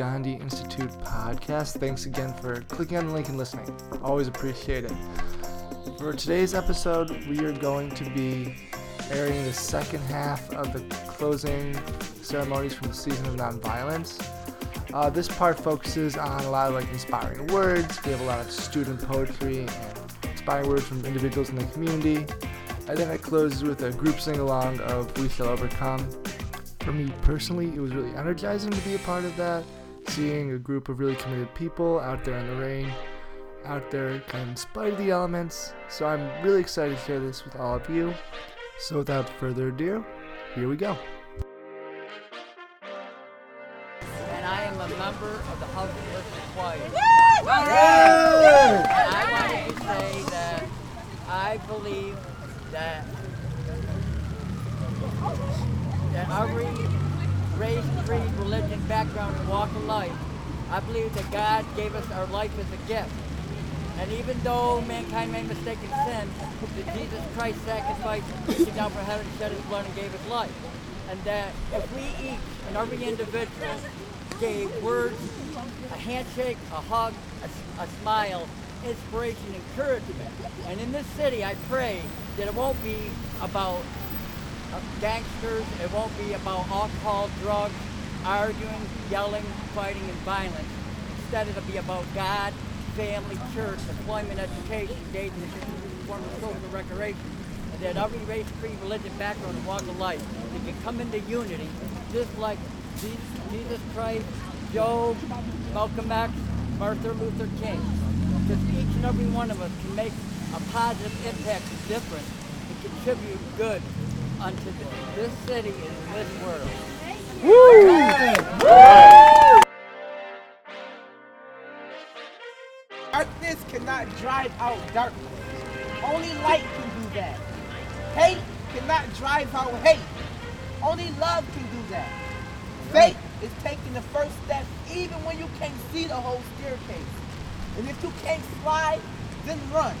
Gandhi Institute podcast. Thanks again for clicking on the link and listening. Always appreciate it. For today's episode, we are going to be airing the second half of the closing ceremonies from the season of nonviolence. Uh, this part focuses on a lot of like inspiring words. We have a lot of student poetry and inspiring words from individuals in the community. And then it closes with a group sing along of We Shall Overcome. For me personally, it was really energizing to be a part of that, seeing a group of really committed people out there in the rain, out there kind of in spite of the elements. So I'm really excited to share this with all of you. So without further ado, here we go. and I am a member of the House of Listen Choir. Yay! And I wanted to say that I believe that that every race, creed, religion, background, and walk of life, I believe that God gave us our life as a gift. And even though mankind made mistaken sin, that Jesus Christ sacrificed, came down from heaven, shed his blood, and gave his life. And that if we each and every individual gave words, a handshake, a hug, a smile, inspiration, encouragement. And in this city, I pray that it won't be about uh, gangsters, it won't be about alcohol, drugs, arguing, yelling, fighting, and violence. Instead, it'll be about God, family, church, employment, education, dating, form of social recreation. And that every race, creed, religion, background, and walk of life, they can come into unity, just like Jesus, Jesus Christ, Job, Malcolm X, Martin Luther King. Because each and every one of us can make a positive impact and difference and contribute good unto this city and this world. Woo! Darkness cannot drive out darkness. Only light can do that. Hate cannot drive out hate. Only love can do that. Faith is taking the first step even when you can't see the whole staircase. And if you can't fly, then run.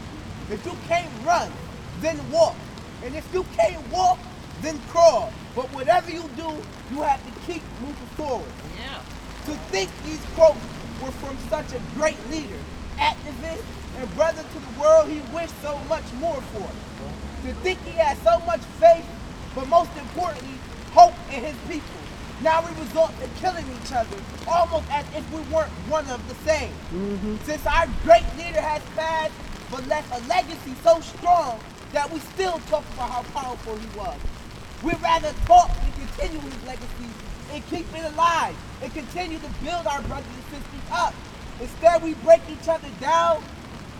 If you can't run, then walk. And if you can't walk, then crawl. But whatever you do, you have to keep moving forward. Yeah. To think these quotes were from such a great leader, activist, and brother to the world he wished so much more for. To think he had so much faith, but most importantly, hope in his people. Now we resort to killing each other, almost as if we weren't one of the same. Mm-hmm. Since our great leader has passed, but left a legacy so strong that we still talk about how powerful he was. We'd rather talk and continue his legacy and keep it alive and continue to build our brothers and sisters up. Instead, we break each other down.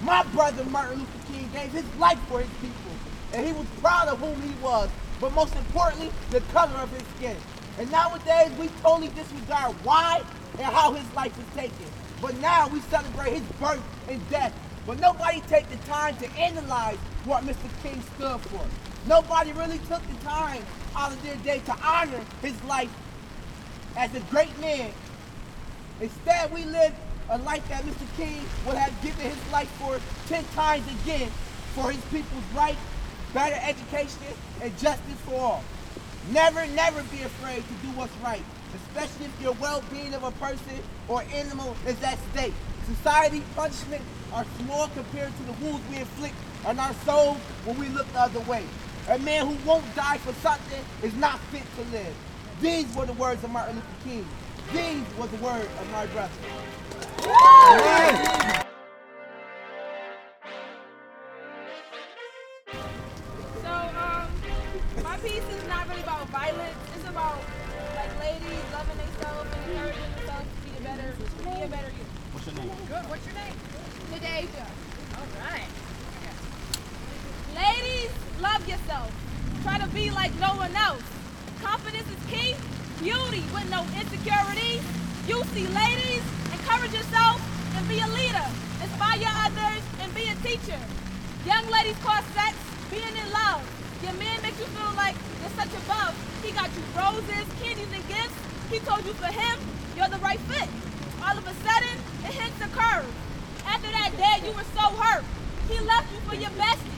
My brother Martin Luther King gave his life for his people, and he was proud of whom he was, but most importantly, the color of his skin. And nowadays, we totally disregard why and how his life was taken. But now we celebrate his birth and death. But nobody take the time to analyze what Mr. King stood for. Nobody really took the time out of their day to honor his life as a great man. Instead, we live a life that Mr. King would have given his life for 10 times again for his people's right, better education, and justice for all. Never, never be afraid to do what's right, especially if your well-being of a person or animal is at stake. Society punishment are small compared to the wounds we inflict on our souls when we look the other way. A man who won't die for something is not fit to live. These were the words of Martin Luther King. These were the words of my brother. So, um, my piece is not really about violence. It's about like ladies loving themselves and encouraging themselves to be a better, be a better you. What's your name? Good. What's your name? Nadeja. All right. Love yourself. Try to be like no one else. Confidence is key. Beauty with no insecurities. You see, ladies, encourage yourself and be a leader. Inspire others and be a teacher. Young ladies cause sex being in love. Your man makes you feel like you're such a buff. He got you roses, candies, and gifts. He told you for him, you're the right fit. All of a sudden, it hits a curve. After that day, you were so hurt. He left you for your bestie.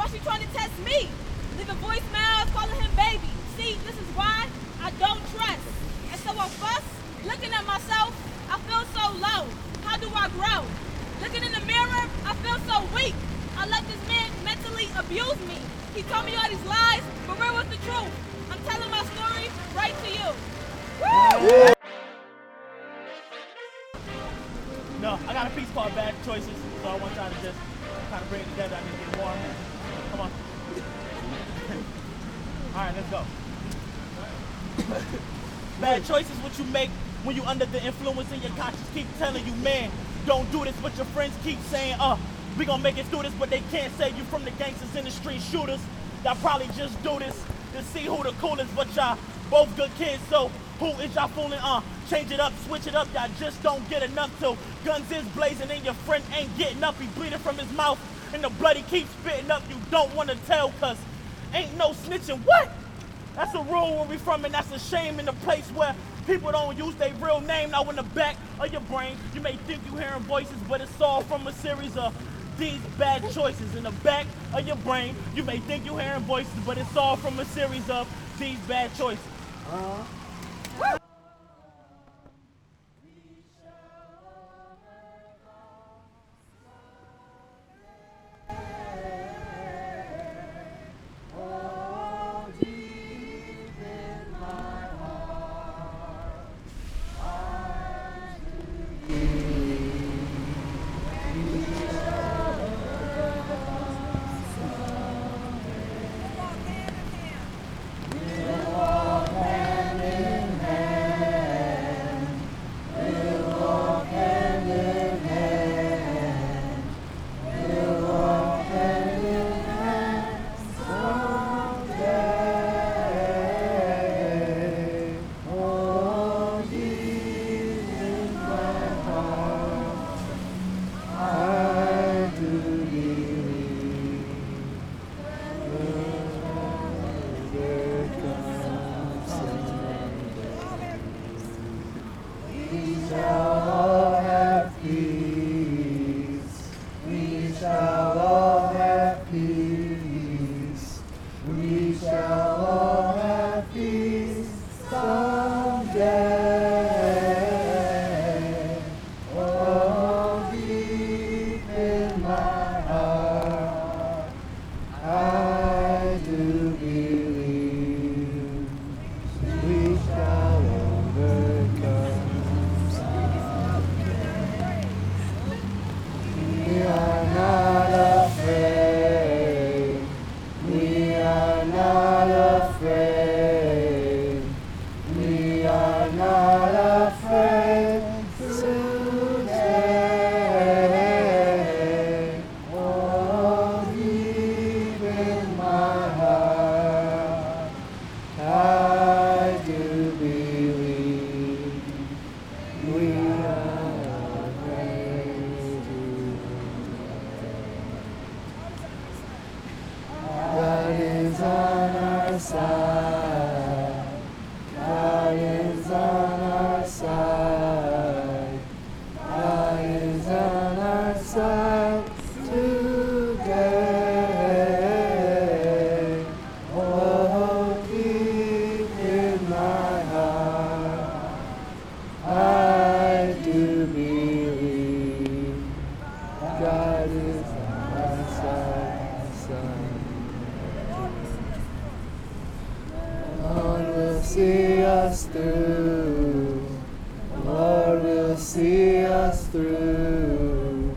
Why she trying to test me? Leaving voicemails, calling him baby. See, this is why I don't trust. And so I fuss, looking at myself, I feel so low. How do I grow. Looking in the mirror, I feel so weak. I let this man mentally abuse me. He told me all these lies, but where was the truth? I'm telling my story right to you. Woo! No, I got a piece called Bad Choices, so I want y'all to just kind of bring it together. I need to get warm. Come on. All right, let's go. Bad choices what you make when you under the influence and your conscience keep telling you, man, don't do this, but your friends keep saying, uh, we gonna make it through this, but they can't save you from the gangsters in the street shooters that probably just do this to see who the coolest, but y'all both good kids, so who is y'all fooling? Uh, change it up, switch it up, y'all just don't get enough till guns is blazing and your friend ain't getting up, he bleeding from his mouth and the bloody keeps spitting up, you don't wanna tell, cause ain't no snitching, what? That's a rule where we from, and that's a shame in a place where people don't use their real name. Now in the back of your brain, you may think you're hearing voices, but it's all from a series of these bad choices. In the back of your brain, you may think you're hearing voices, but it's all from a series of these bad choices. Uh-huh. God see us through. Lord will see us through.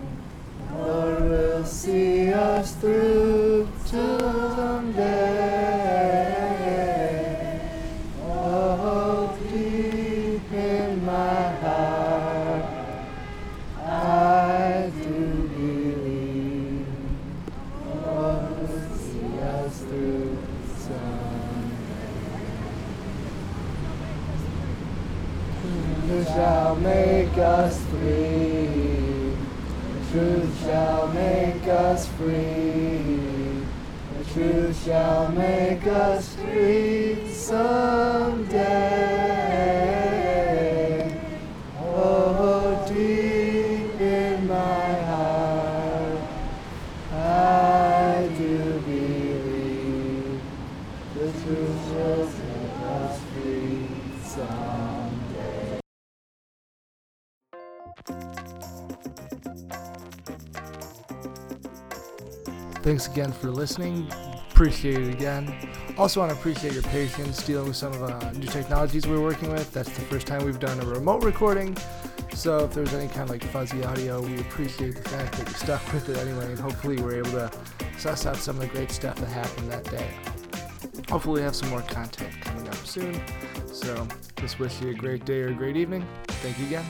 Lord will see us through till someday. Oh, deep in my truth shall make us free. The truth shall make us free someday. Oh, deep in my heart, I do believe the truth Thanks again for listening. Appreciate it again. Also, want to appreciate your patience dealing with some of the new technologies we're working with. That's the first time we've done a remote recording. So, if there's any kind of like fuzzy audio, we appreciate the fact that you stuck with it anyway, and hopefully, we're able to suss out some of the great stuff that happened that day. Hopefully, we have some more content coming up soon. So, just wish you a great day or a great evening. Thank you again.